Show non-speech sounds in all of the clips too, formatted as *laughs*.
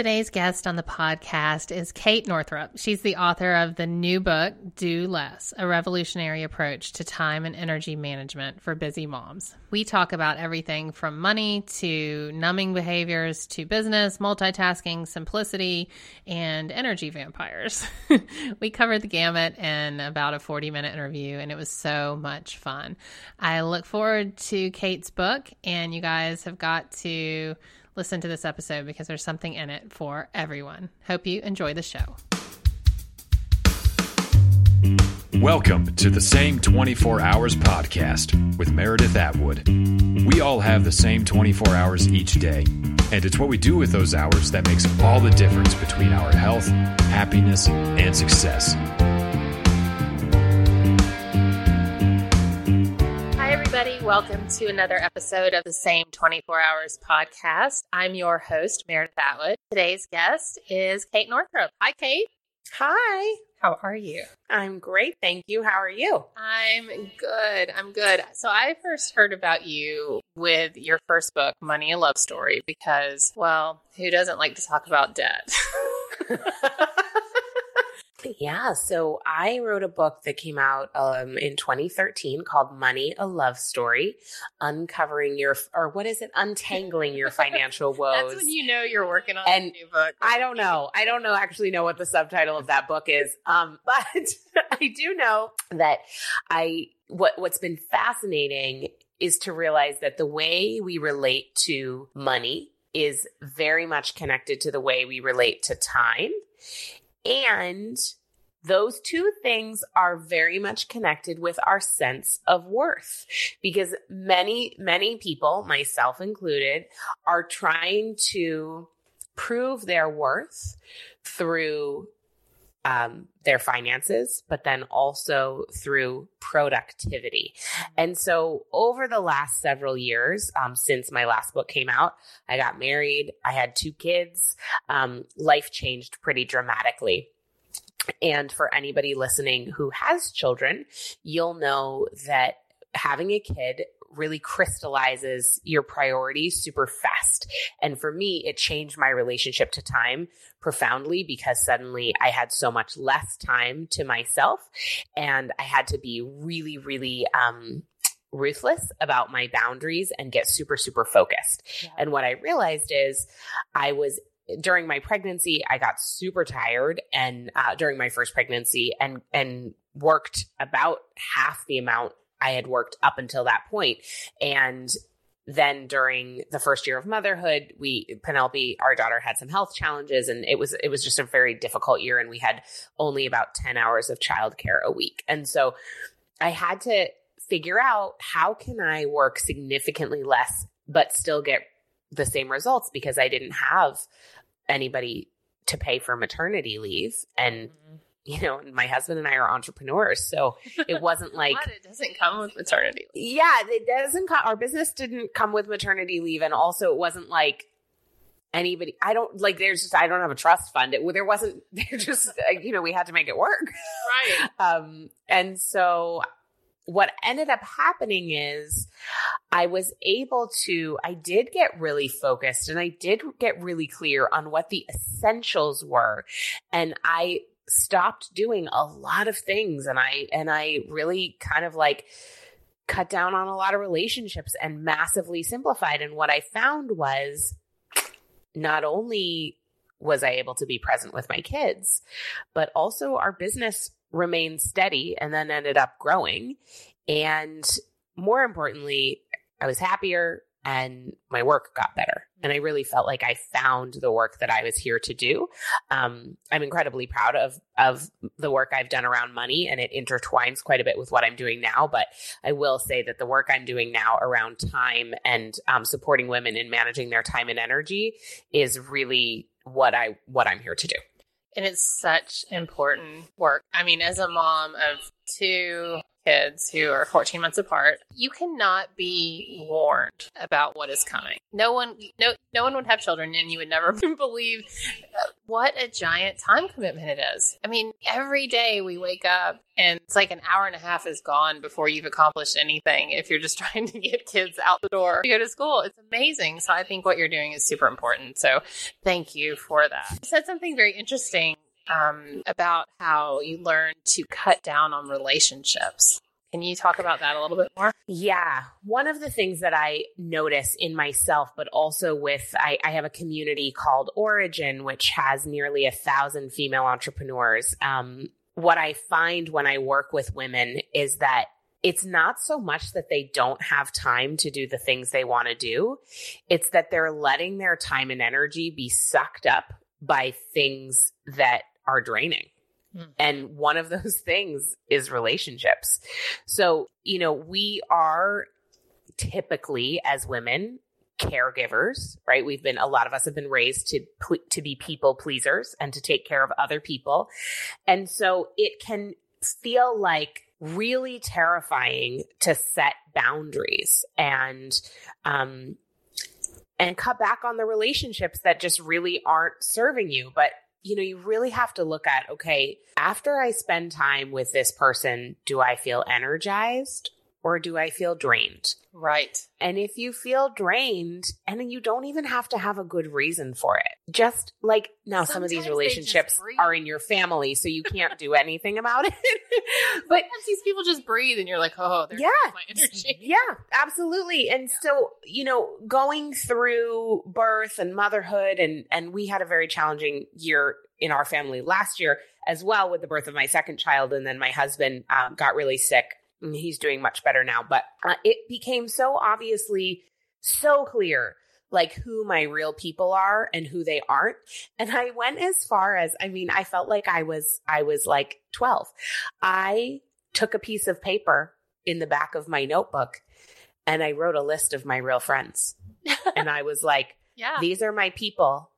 Today's guest on the podcast is Kate Northrup. She's the author of the new book, Do Less A Revolutionary Approach to Time and Energy Management for Busy Moms. We talk about everything from money to numbing behaviors to business, multitasking, simplicity, and energy vampires. *laughs* we covered the gamut in about a 40 minute interview, and it was so much fun. I look forward to Kate's book, and you guys have got to listen to this episode because there's something in it for everyone. Hope you enjoy the show. Welcome to the Same 24 Hours podcast with Meredith Atwood. We all have the same 24 hours each day, and it's what we do with those hours that makes all the difference between our health, happiness, and success. Welcome to another episode of the Same 24 Hours podcast. I'm your host, Meredith Atwood. Today's guest is Kate Northrup. Hi, Kate. Hi. How are you? I'm great. Thank you. How are you? I'm good. I'm good. So, I first heard about you with your first book, Money a Love Story, because, well, who doesn't like to talk about debt? *laughs* *laughs* Yeah, so I wrote a book that came out um, in 2013 called Money a Love Story, uncovering your or what is it? Untangling your financial woes. *laughs* That's when you know you're working on and a new book. I don't know. I don't know actually know what the subtitle of that book is. Um, *laughs* but I do know that I what what's been fascinating is to realize that the way we relate to money is very much connected to the way we relate to time. And those two things are very much connected with our sense of worth because many, many people, myself included, are trying to prove their worth through um, their finances, but then also through productivity. And so, over the last several years, um, since my last book came out, I got married, I had two kids, um, life changed pretty dramatically. And for anybody listening who has children, you'll know that having a kid really crystallizes your priorities super fast. And for me, it changed my relationship to time profoundly because suddenly I had so much less time to myself and I had to be really, really, um, ruthless about my boundaries and get super, super focused. Yeah. And what I realized is I was during my pregnancy, I got super tired and uh, during my first pregnancy and, and worked about half the amount I had worked up until that point. And then during the first year of motherhood, we Penelope, our daughter, had some health challenges, and it was it was just a very difficult year. And we had only about ten hours of childcare a week, and so I had to figure out how can I work significantly less but still get the same results because I didn't have anybody to pay for maternity leave and mm-hmm. You know my husband and i are entrepreneurs so it *laughs* wasn't like it doesn't come with maternity leave. Yeah it doesn't come our business didn't come with maternity leave and also it wasn't like anybody i don't like there's just i don't have a trust fund. It there wasn't *laughs* there just you know we had to make it work. Right. *laughs* Um and so what ended up happening is I was able to, I did get really focused and I did get really clear on what the essentials were. And I stopped doing a lot of things and I, and I really kind of like, cut down on a lot of relationships and massively simplified. And what I found was not only was I able to be present with my kids, but also our business remained steady and then ended up growing. And more importantly, I was happier and my work got better. And I really felt like I found the work that I was here to do. Um, I'm incredibly proud of of the work I've done around money, and it intertwines quite a bit with what I'm doing now. But I will say that the work I'm doing now around time and um, supporting women in managing their time and energy is really what I what I'm here to do. And it's such important work. I mean, as a mom of two kids who are 14 months apart, you cannot be warned about what is coming. No one, no, no one would have children, and you would never *laughs* believe what a giant time commitment it is. I mean, every day we wake up, and it's like an hour and a half is gone before you've accomplished anything. If you're just *laughs* trying to get kids out the door to go to school, it's amazing. So I think what you're doing is super important. So thank you for that. You said something very interesting um, about how you learn to cut down on relationships. Can you talk about that a little bit more? Yeah. One of the things that I notice in myself, but also with, I, I have a community called Origin, which has nearly a thousand female entrepreneurs. Um, what I find when I work with women is that it's not so much that they don't have time to do the things they want to do. It's that they're letting their time and energy be sucked up by things that are draining. Mm. And one of those *laughs* things is relationships. So, you know, we are typically as women caregivers, right? We've been a lot of us have been raised to to be people pleasers and to take care of other people. And so it can feel like really terrifying to set boundaries and um and cut back on the relationships that just really aren't serving you. But you know, you really have to look at okay, after I spend time with this person, do I feel energized or do I feel drained? Right. And if you feel drained, and you don't even have to have a good reason for it, just like now, Sometimes some of these relationships are in your family, so you can't do anything about it. *laughs* but Sometimes these people just breathe, and you're like, oh, yeah, my energy. *laughs* Yeah, absolutely. And yeah. so, you know, going through birth and motherhood, and and we had a very challenging year in our family last year as well with the birth of my second child, and then my husband um, got really sick he's doing much better now. But uh, it became so obviously so clear like who my real people are and who they aren't. And i went as far as i mean i felt like i was i was like 12 i took a piece of paper in the back of my notebook and i wrote a list of my real friends. *laughs* And i was like yeah. These are my people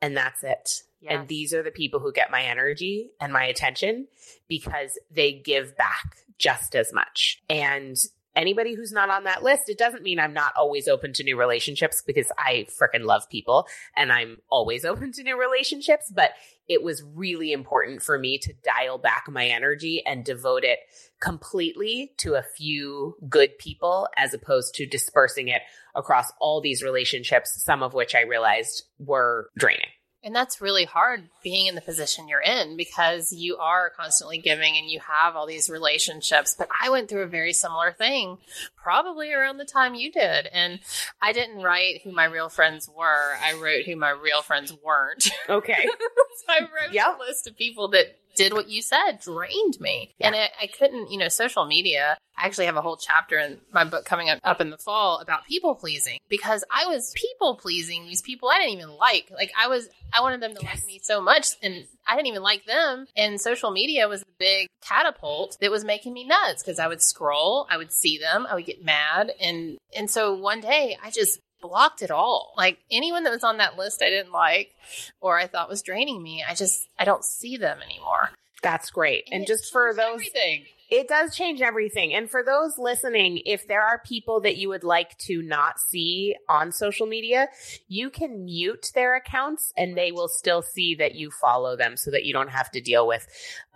and that's it. Yeah. and these are the people who get my energy and my attention because they give back just as much. And anybody who's not on that list, it doesn't mean I'm not always open to new relationships because I freaking love people and I'm always *laughs* open to new relationships. But it was really important for me to dial back my energy and devote it completely to a few good people as opposed to dispersing it across all these relationships, some of which I realized were draining. And that's really hard being in the position you're in because you are constantly giving and you have all these relationships. But I went through a very similar thing probably around the time you did. And I didn't write who my real friends were, I wrote who my real friends weren't. Okay. *laughs* so I wrote yep. a list of people that did what you said, drained me. Yeah. And it, I couldn't, you know, social media. I actually have a whole chapter in my book coming up, up in the fall about people pleasing because I was people pleasing these people I didn't even like. Like I was, I wanted them to yes. like me so much and I didn't even like them. And social media was the big catapult that was making me nuts because I would scroll, I would see them, I would get mad. And, and so one day I just blocked it all. Like anyone that was on that list I didn't like or I thought was draining me, I just I don't see them anymore. That's great. And, and just for those everything. It does change everything. And for those listening, if there are people that you would like to not see on social media, you can mute their accounts and they will still see that you follow them so that you don't have to deal with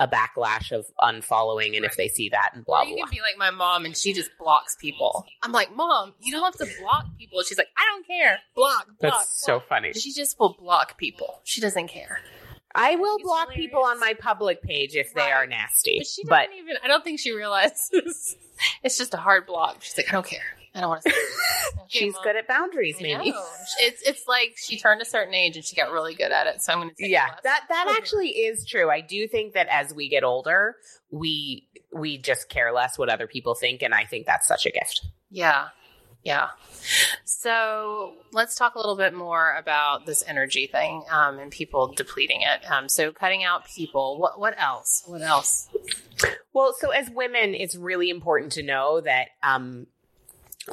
a backlash of unfollowing and right. if they see that and blah, or you blah. can be like my mom and she just blocks people. I'm like, Mom, you don't have to block people. She's like, I don't care. Block, block. That's block. so funny. She just will block people. She doesn't care. I will block hilarious. people on my public page if right. they are nasty. But she doesn't but... even. I don't think she realizes *laughs* it's just a hard block. She's like, I don't care. I don't want to. *laughs* Okay, She's Mom. good at boundaries, maybe. It's it's like she turned a certain age and she got really good at it. So I'm going to yeah. That that actually is true. I do think that as we get older, we we just care less what other people think, and I think that's such a gift. Yeah, yeah. So let's talk a little bit more about this energy thing um, and people depleting it. Um, so cutting out people. What what else? What else? Well, so as women, it's really important to know that um,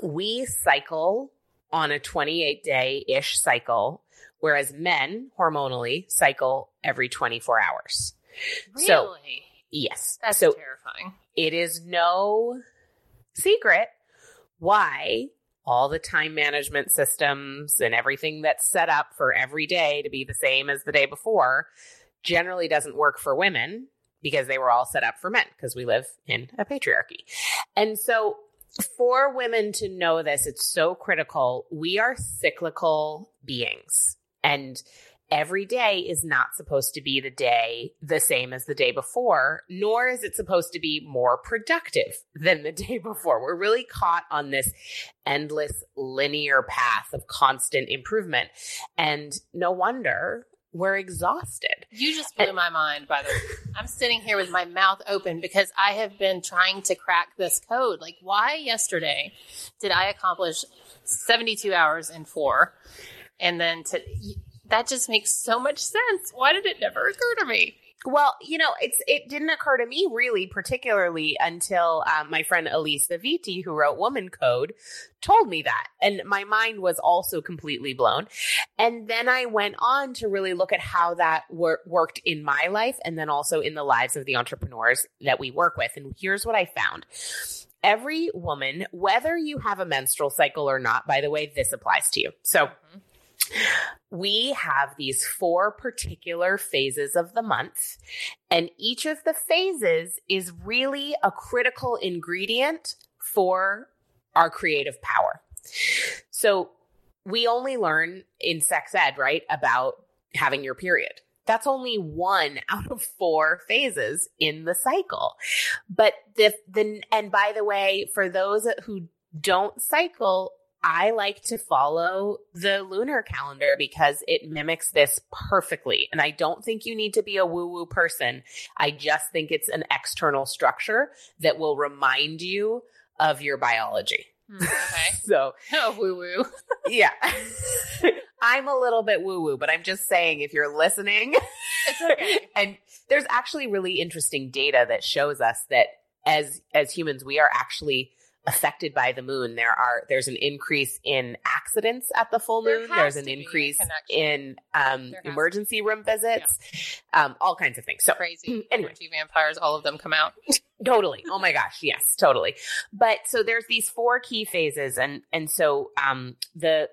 we cycle on a 28 day ish cycle, whereas men hormonally cycle every 24 hours. Really? So, yes. That's so, terrifying. it is no secret why all the time management systems and everything that's set up for every day to be the same as the day before generally doesn't work for women because they were all set up for men because we live in a patriarchy. And so for women to know this, it's so critical. We are cyclical beings and every day is not supposed to be the day the same as the day before, nor is it supposed to be more productive than the *laughs* day before. We're really caught on this endless linear path of constant improvement. And no wonder we're exhausted. You just blew my mind, by the way. *laughs* I'm sitting here with my mouth open because I have been trying to crack this code. Like, why yesterday did I accomplish 72 hours in four? And then to, that just makes so much sense. Why did it never occur to me? Well, you know, it's it didn't occur to me really particularly until um, my friend Alisa Vitti, who wrote Woman Code, told me that, and my mind was also completely blown. And then I went on to really look at how that wor- worked in my life, and then also in the lives of the entrepreneurs that we work with. And here's what I found. Every woman, whether you have a menstrual cycle or not, by the way, this applies to you. So, mm-hmm we have these four particular phases of the month, and each of the phases is really a critical ingredient for our creative power. So we only learn in sex ed, right, about having your period. That's only one *laughs* out of four phases in the cycle. But the, the, and by the way, for those who don't cycle, I like to follow the lunar calendar because it mimics this perfectly. And I don't think you need to be a woo woo person. I just think it's an external structure that will remind you of your biology. Hmm, okay. *laughs* so, oh, woo woo. yeah. *laughs* I'm a little bit woo woo, but I'm just saying if you're listening, it's okay. *laughs* and there's actually really interesting data that shows us that as as humans we are actually affected by the moon. There are there's an increase in accidents at the full moon. There's an increase in um, emergency room visits, yeah. um, all kinds of things. So crazy. *clears throat* Anyway, vampires, all of them come out. *laughs* totally. Oh my gosh, yes, totally. But so there's these four key phases, and and so um, the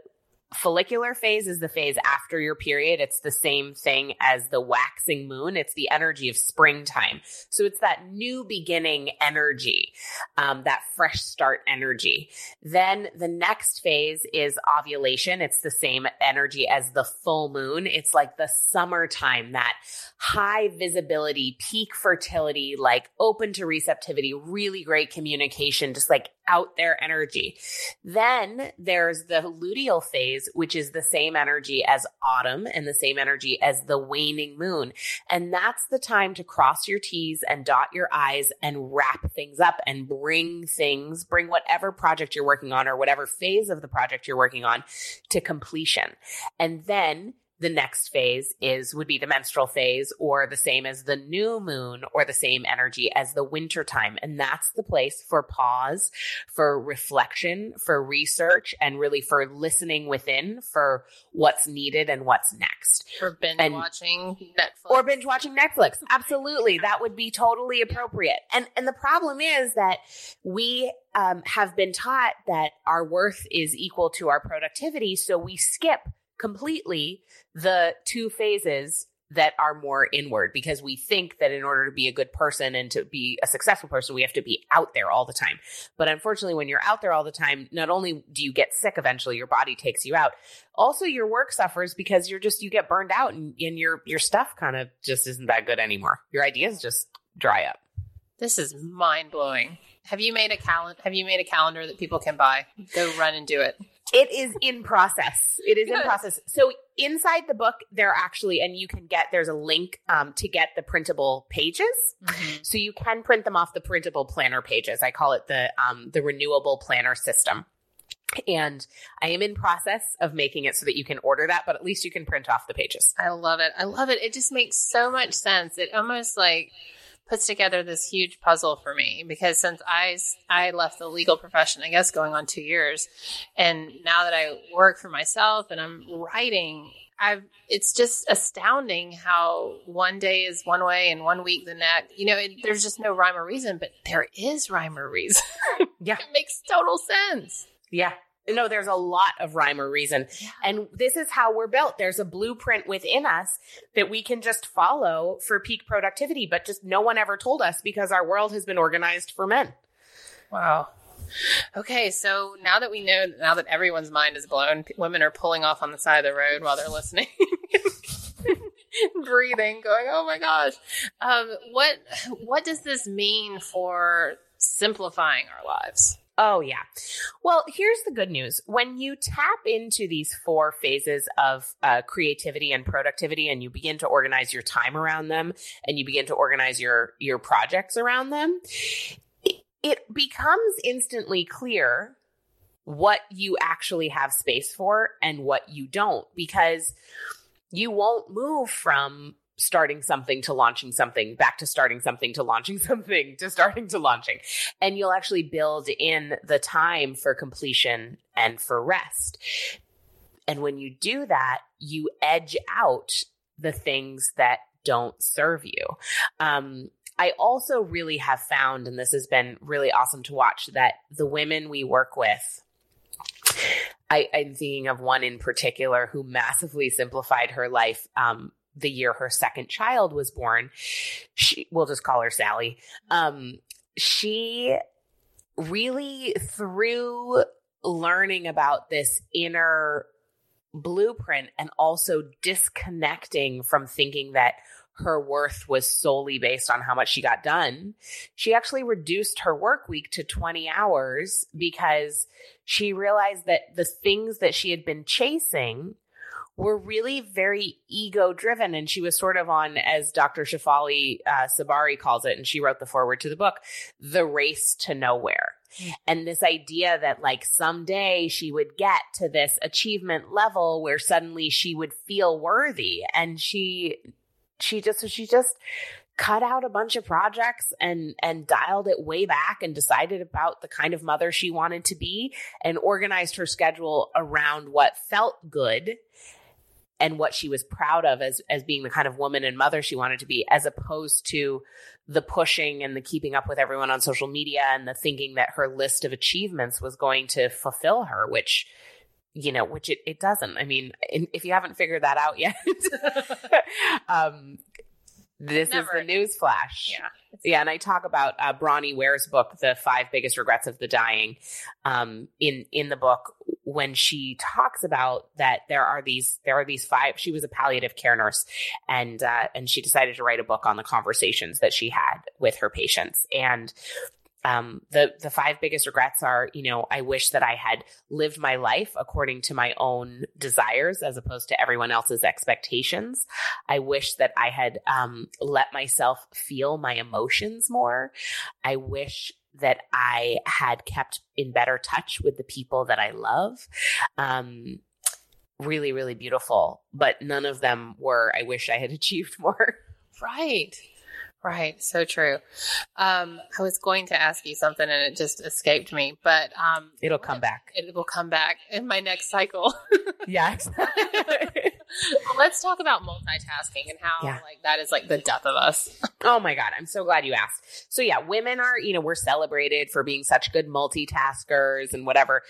follicular phase is the phase after your period. It's the same thing as the waxing moon. It's the energy of springtime. So it's that new beginning energy, um, that fresh start energy. Then the next phase is ovulation. It's the same energy as the full moon. It's like the summertime, that high visibility, peak fertility, like open to receptivity, really great communication, just like out there energy. Then there's the luteal phase, which is the same energy as autumn and the same energy as the waning moon. And that's the time to cross your T's and dot your I's and wrap things up and bring things, bring whatever project you're working on or whatever phase of the project you're working on to completion. And then the next phase is would be the menstrual phase or the same as the new moon or the same energy as the winter time. And that's the place for pause for reflection for research and really for listening within for what's needed and what's next. For binge and, watching netflix. or binge watching netflix. Absolutely. That would be totally appropriate. And and the problem is that we um, have been taught that our worth is equal to our productivity. So we skip completely the two phases that are more inward because we think that in order to be a good person and to be a successful person, we have to be out there all the time. But unfortunately, when you're out there all the time, not only do you get sick eventually, your body takes you out. Also, your work suffers because you're just, you get burned out and, and your, your stuff kind of just isn't that good anymore. Your ideas just dry up. This is mind blowing. Have you made a calendar? Have you made a calendar that people can buy? Go run and do it. It is in process. It is in process. So inside the book, there actually, and you can get, there's a link um, to get the printable pages. Mm-hmm. So you can print them off the printable planner pages. I call it the um, the renewable planner system. And I am in process of making it so that you can order that, but at least you can print off the pages. I love it. I love it. It just makes so much sense. It almost like puts together this huge puzzle for me because since I I left the legal profession, I guess going on two years, and now that I work for myself and I'm writing, I've it's just astounding how one day is one way and one week the next. You know, it, there's just no rhyme or reason, but there is rhyme or reason. Yeah. *laughs* it makes total sense. Yeah. No, there's a lot of rhyme or reason. Yeah. And this is how we're built. There's a blueprint within us that we can just follow for peak productivity, but just no one ever told us because our world has been organized for men. Wow. Okay, so now that we know, now that everyone's mind is blown, women are pulling off on the side of the road while they're listening, *laughs* breathing, going, "Oh my gosh!" Um, what what does this mean for simplifying our lives? Oh, yeah. Well, here's the good news. When you tap into these four phases of uh, creativity and productivity and you begin to organize your time around them and you begin to organize your, your projects around them, it, it becomes instantly clear what you actually have space for and what you don't because you won't move from starting something to launching something back to starting something to launching *laughs* something to starting to launching. And you'll actually build in the time for completion and for rest. And when you do that you edge out the things that don't serve you. Um, I also really have found, and this has been really awesome to watch, that the women we work with, I, I'm thinking of one in particular who massively simplified her life um, the year her second child was born. She, we'll just call her Sally. Um, she really, through learning about this inner blueprint and also disconnecting from thinking that her worth was solely based on how much she got done. She actually reduced her work week to 20 hours because she realized that the things that she had been chasing were really very ego driven. And she was sort of on, as Dr. Shefali uh, Tsabary calls it, and she wrote the foreword to the book, the race to nowhere. And this idea that like someday she would get to this achievement level where suddenly she would feel worthy. And she she just she just cut out a bunch of projects and and dialed it way back and decided about the kind of mother she wanted to be and organized her schedule around what felt good and what she was proud of as as being the kind of woman and mother she wanted to be as opposed to the pushing and the keeping up with everyone on social media and the thinking that her list of achievements was going to fulfill her which you know which it, it doesn't. I mean if you haven't figured that out yet *laughs* um this Never is the news flash Yeah. yeah, and I talk about uh, Bronnie Ware's book, "The Five Biggest Regrets of the Dying," um, in in the book when she talks about that there are these there are these five. She was a palliative care nurse, and uh, and she decided to write a book on the conversations that she had with her patients, and um, the the five biggest regrets are, you know, I wish that I had lived my life according to my own desires as opposed to everyone else's expectations. I wish that I had um, let myself feel my emotions more. I wish that I had kept in better touch with the people that I love. Um, really, really beautiful, but none of them were. I wish I had *laughs* achieved more. Right. Right. So true. Um, I was going to ask you something and it just escaped me, but um, It'll come back. it will come back in my next cycle. *laughs* Yes. Let's talk about multitasking and how Yeah. like that is like the death of us. *laughs* Oh my God. I'm so glad you asked. So, yeah, women are, you know, we're celebrated for being such good multitaskers and whatever.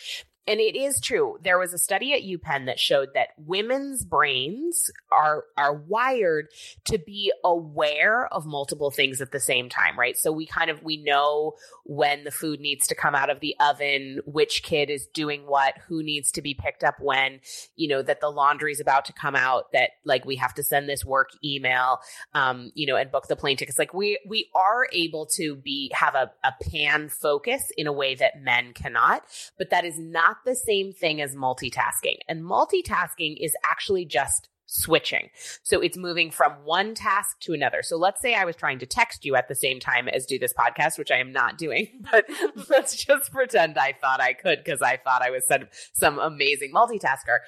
And it is true. There was a study at UPenn that showed that women's brains are are wired to be aware of multiple things at the same time, right? So we kind of we know when the food needs to come out of the oven, which kid is doing what, who needs to be picked up when, you know, that the laundry's about to come out, that like we have to send this work email, um, you know, and book the plane tickets. Like we we are able to be have a, a pan focus in a way that men cannot, but that is not the same thing as multitasking. And multitasking is actually just switching. So it's moving from one task to another. So let's say I was trying to text you at the same time as do this podcast, which I am not doing, *laughs* but *laughs* let's just pretend I thought I could because I thought I was some, some amazing multitasker.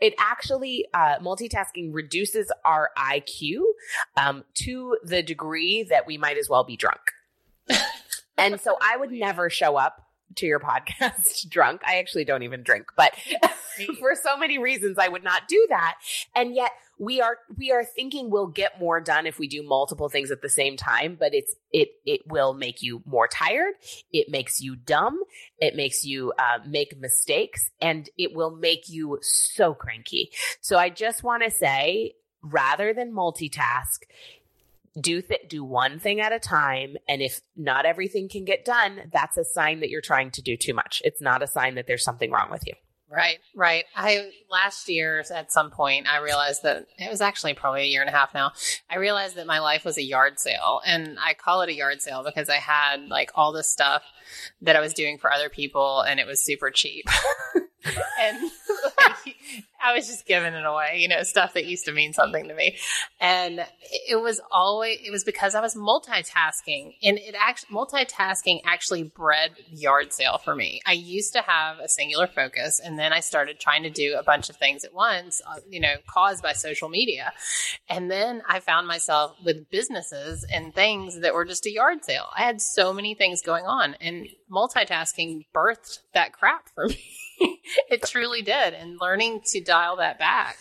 It actually, uh, multitasking reduces our IQ um, to the degree that we might as well be drunk. *laughs* and so I would never show up to your *laughs* podcast drunk. I actually don't even drink, but *laughs* for so many reasons I would not do that. And yet we are we are thinking we'll get more done if we do multiple things at the same time, but it's it it will make you more tired. It makes you dumb. It makes you uh, make mistakes, and it will make you so cranky. So I just want to say, rather than multitask, do th- do one thing at a time and if not everything can get done that's a sign that you're trying to do too much it's not a sign that there's something wrong with you Right, right. I last year at some point I realized that it was actually probably a year and a half now. I realized that my life was a yard sale, and I call it a yard sale because I had like all this stuff that I was doing for other people, and it was super cheap. *laughs* *laughs* and like, I was just giving it away, you know, stuff that used to mean something to me. And it was always, it was because I was multitasking and it actually, multitasking actually bred yard sale for me. I used to have a singular focus and then I started trying to do a bunch of things at once, uh, you know, caused by social media. And then I found myself with businesses and things that were just a yard sale. I had so many things going on and multitasking birthed that crap for me. *laughs* *laughs* it truly did. And learning to dial that back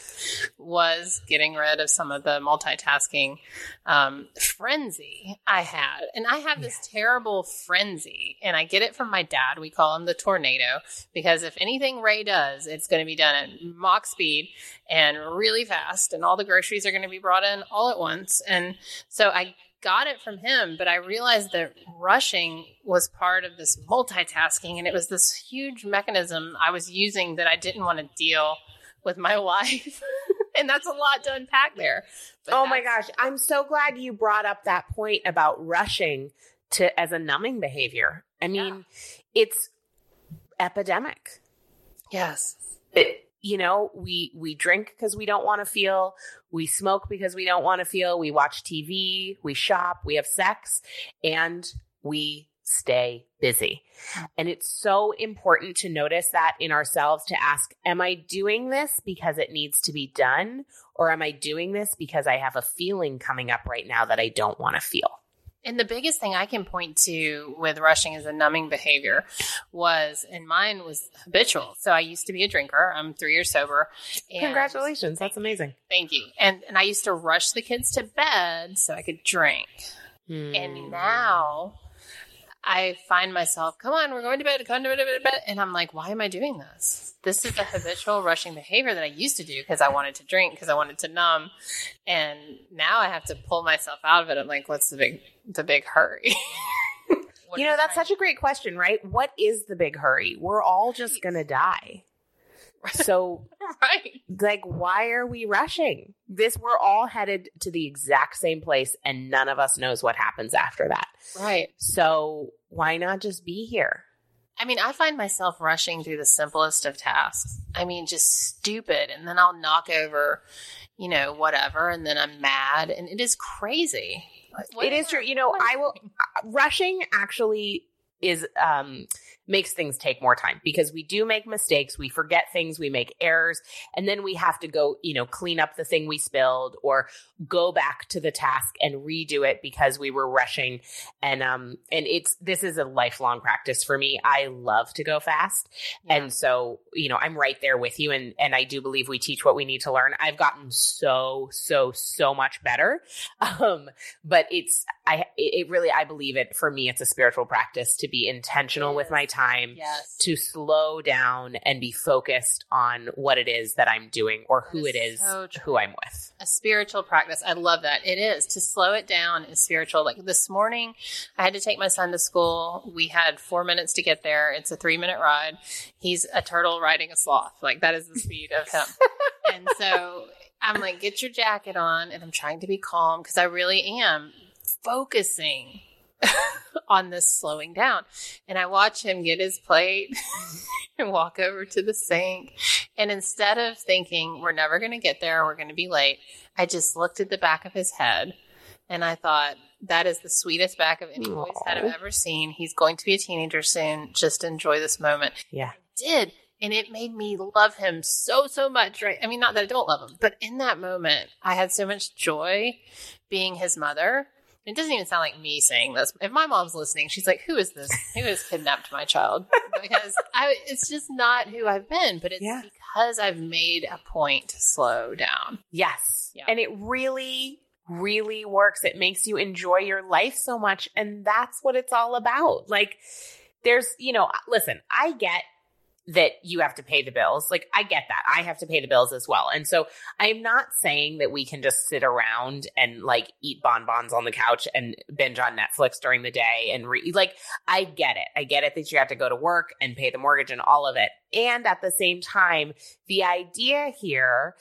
was getting rid of some of the multitasking um, frenzy I had. And I have this terrible frenzy, and I get it from my dad. We call him the tornado because if anything Ray does, it's going to be done at Mach speed and really fast, and all the groceries are going to be brought in all at once. And so I got it from him, but I realized that rushing was part of this multitasking and it was this huge mechanism I was using that I didn't want to deal with my *laughs* life. and that's a lot to unpack there. But oh my gosh, I'm so glad you brought up that point about rushing to as a numbing behavior. I mean, yeah. it's epidemic. Yes. It, you know, we we drink because we don't want to feel, we smoke because we don't want to feel, we watch TV, we shop, we have sex, and we stay busy. And it's so important to notice that in ourselves to ask, am I doing this because it needs to be done? Or am I doing this because I have a feeling coming up right now that I don't want to feel? And the biggest thing I can point to with rushing as a numbing behavior was, and mine was habitual. So I used to be a drinker. I'm three years sober. Congratulations. That's amazing. Thank you. And, and I used to rush the kids to bed so I could drink. Hmm. And now I find myself, come on, we're going to bed, come to bed. And I'm like, why am I doing this? this is a habitual rushing behavior that I used to do because I wanted to drink, because I wanted to numb. And now I have to pull myself out of it. I'm like, what's the big, the big hurry? *laughs* you know, that's such a great question, right? What is the big hurry? We're all just going to die. So, *laughs* right. Like, why are we rushing? This, we're all headed to the exact same place and none of us knows what happens after that. Right. So, why not just be here? I mean, I find myself rushing through the simplest of tasks. I mean, just stupid. And then I'll knock over, you know, whatever. And then I'm mad. And it is crazy. What it is true. You know, I will, rushing actually is, um, makes things take more time because we do make mistakes. We forget things, we make errors, and then we have to go, you know, clean up the thing we spilled or go back to the task and redo it because we were rushing. And, um, and it's, this is a lifelong practice for me. I love to go fast. Yeah. And so, you know, I'm right there with you. And, and I do believe we teach what we need to learn. I've gotten so, so, so much better. *laughs* Um, but it's, I, it really, I believe it for me, it's a spiritual practice to be intentional with my time time yes. to slow down and be focused on what it is that I'm doing or who it is so who I'm with. A spiritual practice. I love that. It is to slow it down is spiritual. Like this morning, I had to take my son to school. We had four minutes to get there. It's a three minute ride. He's a turtle riding a sloth. Like that is the speed of him. *laughs* and so I'm like, get your jacket on. And I'm trying to be calm because I really am focusing *laughs* on this slowing down. And I watch him get his plate *laughs* and walk over to the sink. And instead of thinking, we're never going to get there, we're going to be late, I just looked at the back of his head and I thought, that is the sweetest back of any Aww. boy's head I've ever seen. He's going to be a teenager soon. Just enjoy this moment. Yeah. I did. And it made me love him so, so much, right? I mean, not that I don't love him, but in that moment, I had so much joy being his mother it doesn't even sound like me saying this. If my mom's listening, she's like, "Who is this? Who has kidnapped my child?" Because I, it's just not who I've been. But it's Yeah. because I've made a point to slow down. Yes. Yeah. And it really, really works. It makes you enjoy your life so much. And that's what it's all about. Like, there's, you know, listen, I get that you have to pay the bills. Like, I get that. I have to pay the bills as well. And so I'm not saying that we can just sit around and like eat bonbons on the couch and binge on Netflix during the day and like, I get it. I get it that you have to go to work and pay the mortgage and all of it. And at the same time, the idea here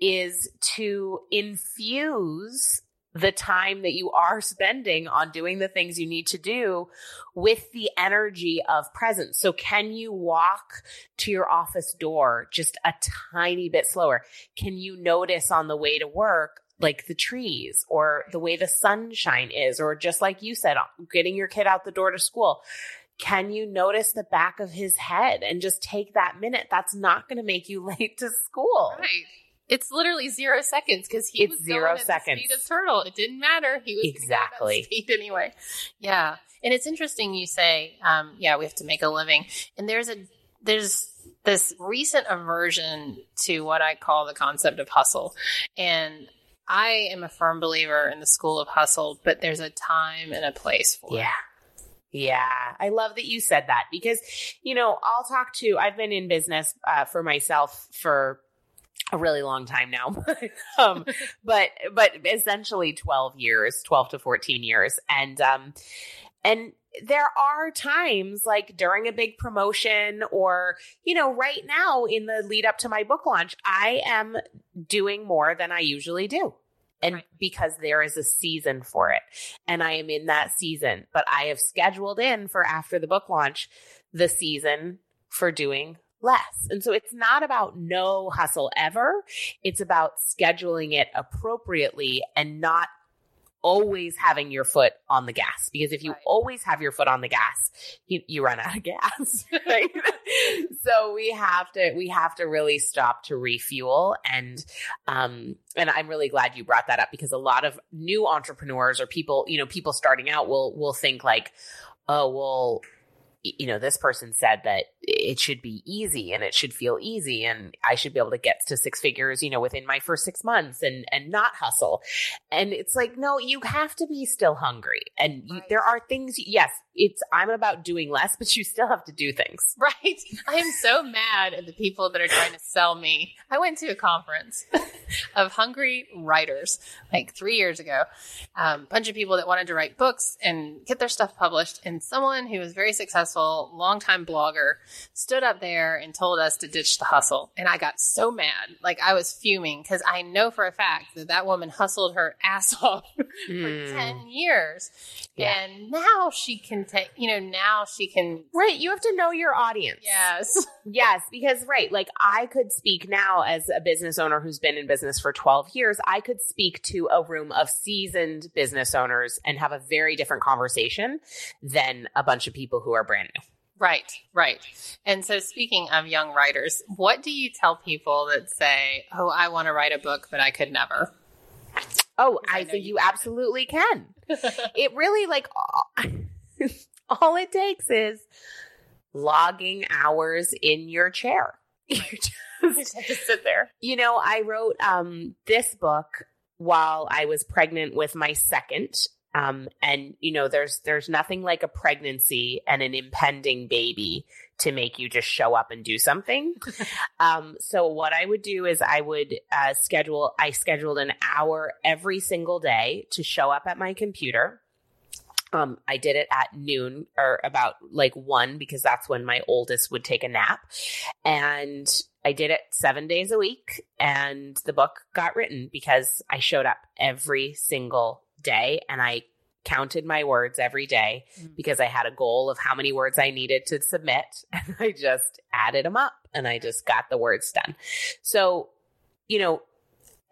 is to infuse the time that you are spending on doing the things you need to do with the energy of presence. So can you walk to your office door just a tiny bit slower? Can you notice on the way to work like the trees or the way the sunshine is or just like you said getting your kid out the door to school? Can you notice the back of his head and just take that minute? That's not going to make you *laughs* late to school. Right. It's literally zero seconds because he It's was zero going at seconds. the speed of turtle. It didn't matter. He was gonna go that Exactly. speed anyway. Yeah, and it's interesting you say, um, yeah, we have to make a living, and there's a there's this recent aversion to what I call the concept of hustle, and I am a firm believer in the school of hustle, but there's a time and a place for it. Yeah. Yeah. I love that you said that because, you know, I'll talk to, I've been in business uh, for myself for a really long time now. *laughs* um, *laughs* but, but essentially 12 years, 12 to 14 years. And, um, and there are times like during a big promotion or, you know, right now in the lead up to my book launch, I am doing more than I usually do. And Right. because there is a season for it and I am in that season, but I have scheduled in for after the book launch the season for doing less. And so it's not about no hustle ever. It's about scheduling it appropriately and not always having your foot on the gas because if you Right. always have your foot on the gas you, you run out of *laughs* gas right *laughs* so we have to we have to really stop to refuel and um and i'm really glad you brought that up because a lot of new entrepreneurs or people you know people starting out will will think like oh well you know this person said that it should be easy and it should feel easy and i should be able to get to six figures you know within my first six months and and not hustle and it's like no you have to be still hungry and you, Right. there are things yes it's i'm about doing less but you still have to do things *laughs* Right. I am so mad at the people that are trying to sell me. I went to a conference *laughs* of hungry writers like three years ago. A um, bunch of people that wanted to write books and get their stuff published. And someone who was very successful, longtime blogger, stood up there and told us to ditch the hustle. And I got so mad. Like I was fuming because I know for a fact that that woman hustled her *laughs* ass off for Mm. 10 years. Yeah. And now she can take, you know, now she can. right you have to know your audience Yes. *laughs* Yes, because right, like I could speak now as a business owner who's been in business for 12 years, I could speak to a room of seasoned business owners and have a very different conversation than a bunch of people who are brand new. Right, right. And so, speaking of young writers, what do you tell people that say, Oh, I want to write a book, but I could never? Oh, I I, think you you can. absolutely can. *laughs* it really like all, *laughs* all it takes is logging hours in your chair. *laughs* You just just sit there. you know, I wrote um, this book while I was pregnant with my second. Um, and you know, there's there's nothing like a pregnancy and an impending baby to make you just show up and do something. *laughs* um, so what I would do is I would uh, schedule. I scheduled an hour every single day to show up at my computer. Um, I did it at noon or about like one because that's when my oldest would take a nap. And I did it seven days a week. And the book got written because I showed up every single day and I counted my words every day Mm. because I had a goal of how many words I needed to submit. *laughs* And I just added them up and I just got the words done. So, you know,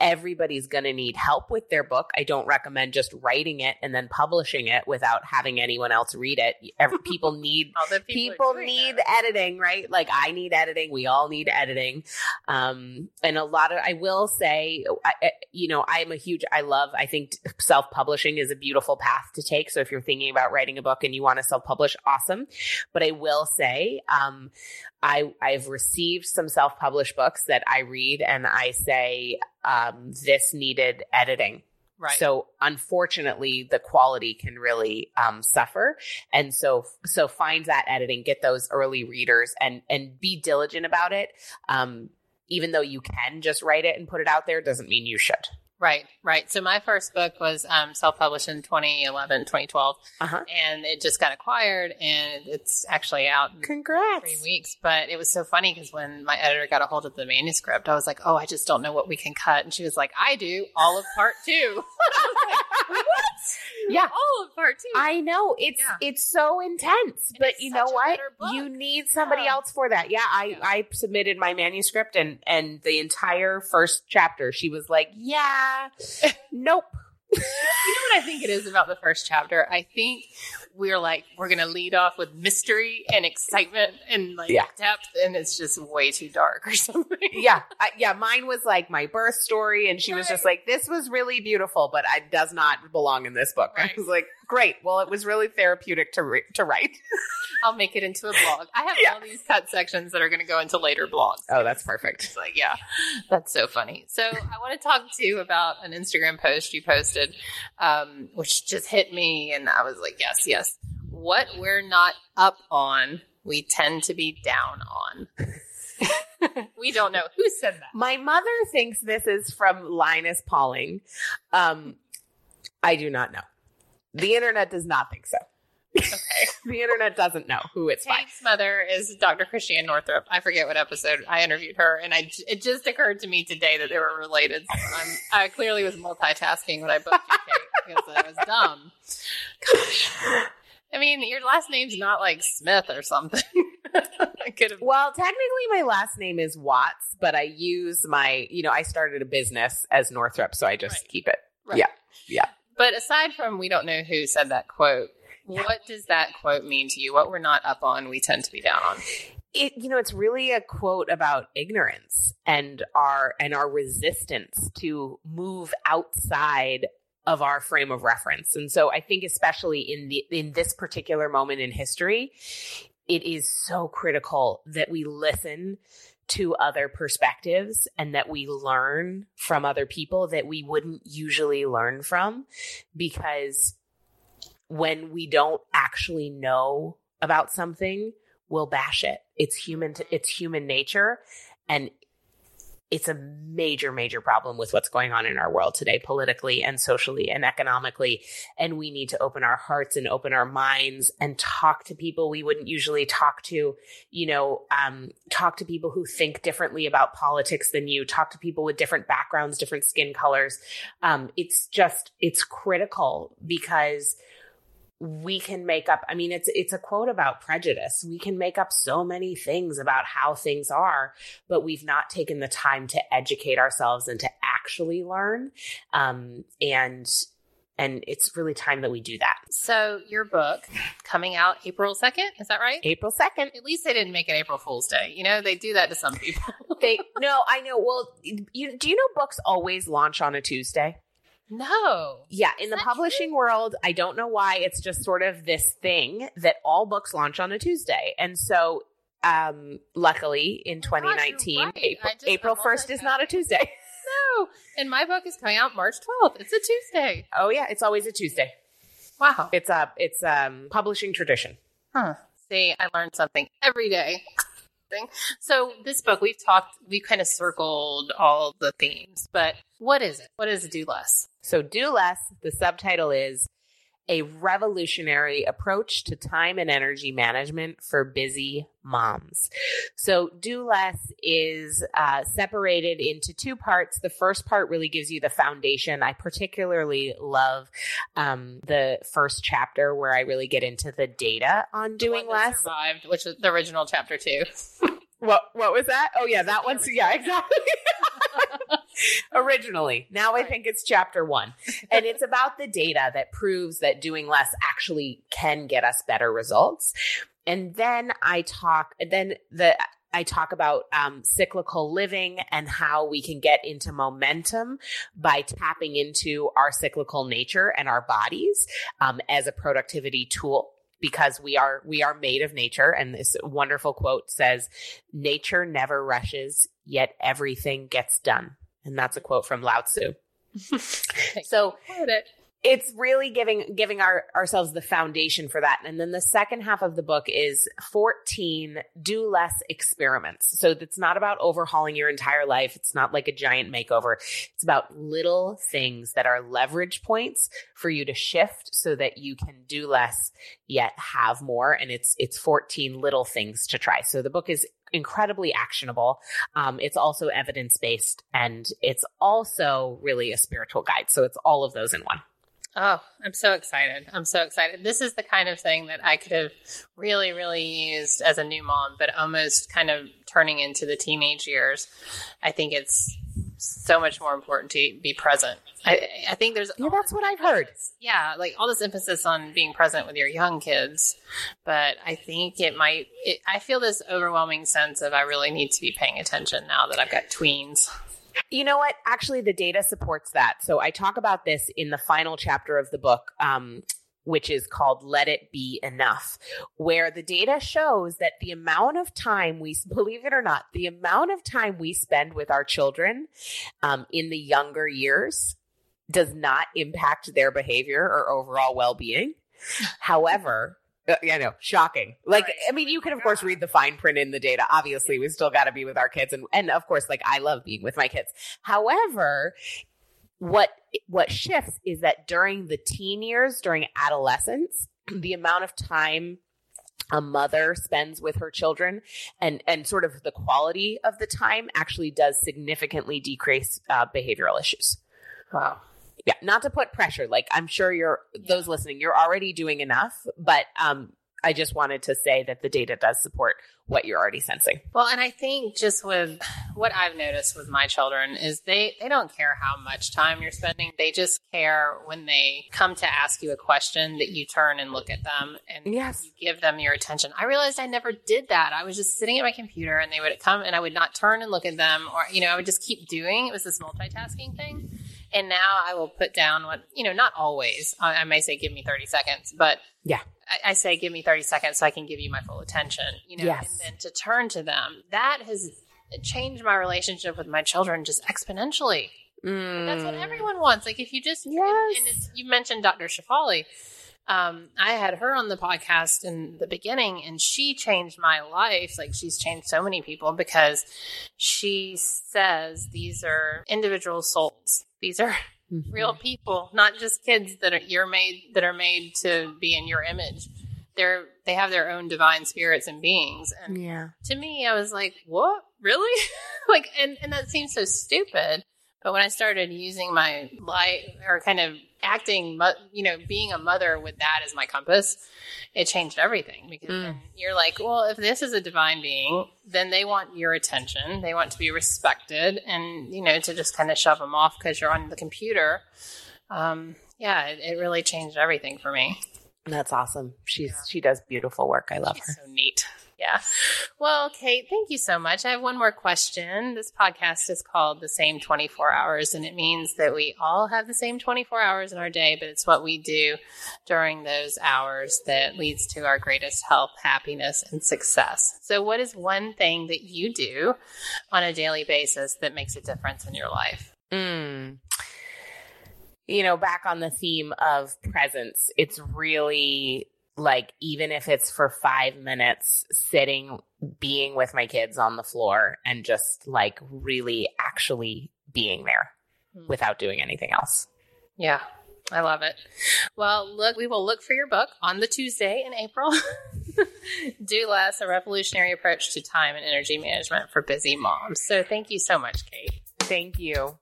everybody's going to need help with their book. I don't recommend just writing it and then publishing it without having anyone else read it. Every, *laughs* people need people, people need that. editing, right? Like I need editing. We all need editing. Um, and a lot of, I will say, I, you know, I'm a huge, I love, I think self publishing is a beautiful path to take. So if you're thinking about writing a book and you want to self publish, awesome. But I will say, um, I, I've received some self published books that I read and I say, um, this needed editing. right. So unfortunately, the quality can really um, suffer, and so so find that editing, get those early readers, and and be diligent about it. Um, even though you can just write it and put it out there, doesn't mean you should. Right, right. So my first book was um, self-published in 2011, 2012, Uh-huh. and it just got acquired, and it's actually out in Congrats! three weeks. But it was so funny because when my editor got a hold of the manuscript, I was like, "Oh, I just don't know what we can cut," and she was like, "I do all of part two. *laughs* I was like, "What? Yeah. all of part two. I know it's Yeah. it's so intense, And but you know what? You need somebody Yeah. else for that. Yeah, I Yeah. I submitted my manuscript and and the entire first chapter, she was like, "Yeah, *laughs* nope." You know what I think it is about the first chapter? I think we're like we're gonna lead off with mystery and excitement and like Yeah. depth, and it's just way too dark or *laughs* something. yeah, I, yeah. Mine was like my birth story, and she was just like, "This was really beautiful, but it does not belong in this book." I was like, "Great, well, it was really therapeutic to re- to write." *laughs* I'll make it into a blog. I have Yeah. all these cut sections that are going to go into later blogs. Oh, that's perfect. It's like, yeah, that's so funny. So I want to talk to you about an Instagram post you posted, um, which just hit me, and I was like, yes, yes. What we're not up on, we tend to be down on. *laughs* we don't know who said that. My mother thinks this is from Linus Pauling. Um, I do not know. The internet does not think so. Okay. *laughs* The internet doesn't know who it's by. Kate's mother is Dr. Christiane Northrup. I forget what episode I interviewed her, and I it just occurred to me today that they were related. So I'm, I clearly was multitasking when I booked you, Kate, because I was dumb. Gosh. I mean, your last name's not like Smith or something. *laughs* I could have. Well, technically, my last name is Watts, but I use my, you know, I started a business as Northrup, so I just Right. keep it. Right. Yeah. Yeah. But aside from we don't know who said that quote, what does that quote mean to you? What we're not up on, we tend to be down on. it you know it's really a quote about ignorance and our and our resistance to move outside of our frame of reference and so i think especially in the in this particular moment in history it is so critical that we listen to other perspectives and that we learn from other people that we wouldn't usually learn from because when we don't actually know about something we'll bash it. It's human to, it's human nature and it's a major major problem with what's going on in our world today politically and socially and economically. And we need to open our hearts and open our minds and talk to people we wouldn't usually talk to you know um, talk to people who think differently about politics than you talk to people with different backgrounds different skin colors. Um, it's just it's critical because we can make up i mean it's it's a quote about prejudice we can make up so many things about how things are but we've not taken the time to educate ourselves and to actually learn um and and it's really time that we do that So your book coming out April second, is that right? april 2nd At least they didn't make it April Fool's Day. You know, they do that to some people. they *laughs* no i know well you do you know books always launch on a tuesday no. Yeah, in the that publishing world, I don't know why it's just sort of this thing that all books launch on a Tuesday. And so um luckily in Oh my gosh, 2019 right. April, April 1st is not a Tuesday. *laughs* No. And my book is coming out March 12th. It's a Tuesday. Oh yeah, it's always a Tuesday. Wow. It's a it's um publishing tradition. Huh. See, I learned something every day. Thing. So this book, we've talked, we kind of circled all the themes, but what is it? What is Do Less? So do less, the subtitle is a revolutionary approach to time and energy management for busy moms. So, do less is uh, separated into two parts. The first part really gives you the foundation. I particularly love um, the first chapter where I really get into the data on doing less. survived, which is the original chapter two. What what was that? Oh yeah, that one's yeah, exactly. *laughs* *laughs* originally. Now I think it's chapter one. And it's about the data that proves that doing less actually can get us better results. And then I talk, then the, I talk about um, cyclical living and how we can get into momentum by tapping into our cyclical nature and our bodies um, as a productivity tool because we are we are made of nature and this wonderful quote says nature never rushes yet everything gets done and that's a quote from Lao Tzu. *laughs* so it's really giving giving our ourselves the foundation for that. And then the second half of the book is 14 do less experiments. So it's not about overhauling your entire life. It's not like a giant makeover. It's about little things that are leverage points for you to shift so that you can do less yet have more. And it's it's 14 little things to try. So the book is incredibly actionable. Um, it's also evidence based and it's also really a spiritual guide. So it's all of those in one. Oh, I'm so excited. I'm so excited. This is the kind of thing that I could have really, really used as a new mom, but almost kind of turning into the teenage years. I think it's so much more important to be present. I, I think there's yeah, that's what I've heard. Yeah, like all this emphasis on being present with your young kids, but I think it might. It, I feel this overwhelming sense of I really need to be paying attention now that I've got tweens. You know what? Actually, the data supports that. So I talk about this in the final chapter of the book. Um, which is called Let It Be Enough, where the data shows that the amount of time we, believe it or not, the amount of time we spend with our children um, in the younger years does not impact their behavior or overall well being. However, uh, yeah, know, shocking. Like, right. I mean, you can of course read the fine print in the data. Obviously, we still got to be with our kids, and and of course, like I love being with my kids. However, what what shifts is that during the teen years, during adolescence, *clears throat* the amount of time a mother spends with her children and and sort of the quality of the time actually does significantly decrease uh, behavioral issues. Wow yeah, not to put pressure. Like I'm sure you're those listening, you're already doing enough, but um I just wanted to say that the data does support what you're already sensing. Well, and I think just with what I've noticed with my children is they they don't care how much time you're spending. They just care when they come to ask you a question that you turn and look at them and yes. you give them your attention. I realized I never did that. I was just sitting at my computer and they would come and I would not turn and look at them or you know, I would just keep doing. It was this multitasking thing. And now I will put down what, you know, not always. I, I may say, give me 30 seconds, but yeah, I, I, say, give me 30 seconds so I can give you my full attention, you know, yes. and then to turn to them. That has changed my relationship with my children just exponentially. Mm. That's what mm. everyone wants. Like if you just, yes. and, and you mentioned Dr. Shefali. Um, I had her on the podcast in the beginning and she changed my life. Like she's changed so many people because she says these are individual souls these are mm-hmm. real people, not just kids that are you're made that are made to be in your image. They're they have their own divine spirits and beings. And yeah. to me, I was like, what? Really? *laughs* like, and, and that seems so stupid. But when I started using my light or kind of acting, you know, being a mother with that as my compass, it changed everything because mm. you're like, well, if this is a divine being, then they want your attention. They want to be respected and, you know, to just kind of shove them off because you're on the computer. Um, yeah, it, it, really changed everything for me. That's awesome. She's, yeah. she does beautiful work. I love She's her. So neat. Yeah. Well, Kate, thank you so much. I have one more question. This podcast is called The Same 24 Hours, and it means that we all have the same 24 hours in our day, but it's what we do during those hours that leads to our greatest health, happiness, and success. So, what is one thing that you do on a daily basis that makes a difference in your life? Mm you know, back on the theme of presence, it's really like even if it's for five minutes sitting being with my kids on the floor and just like really actually being there hmm. without doing anything else. Yeah i love it. Well look we will look for your book on the tuesday in april. *laughs* Do less a revolutionary approach to time and energy management for busy moms. So thank you so much kate. Thank you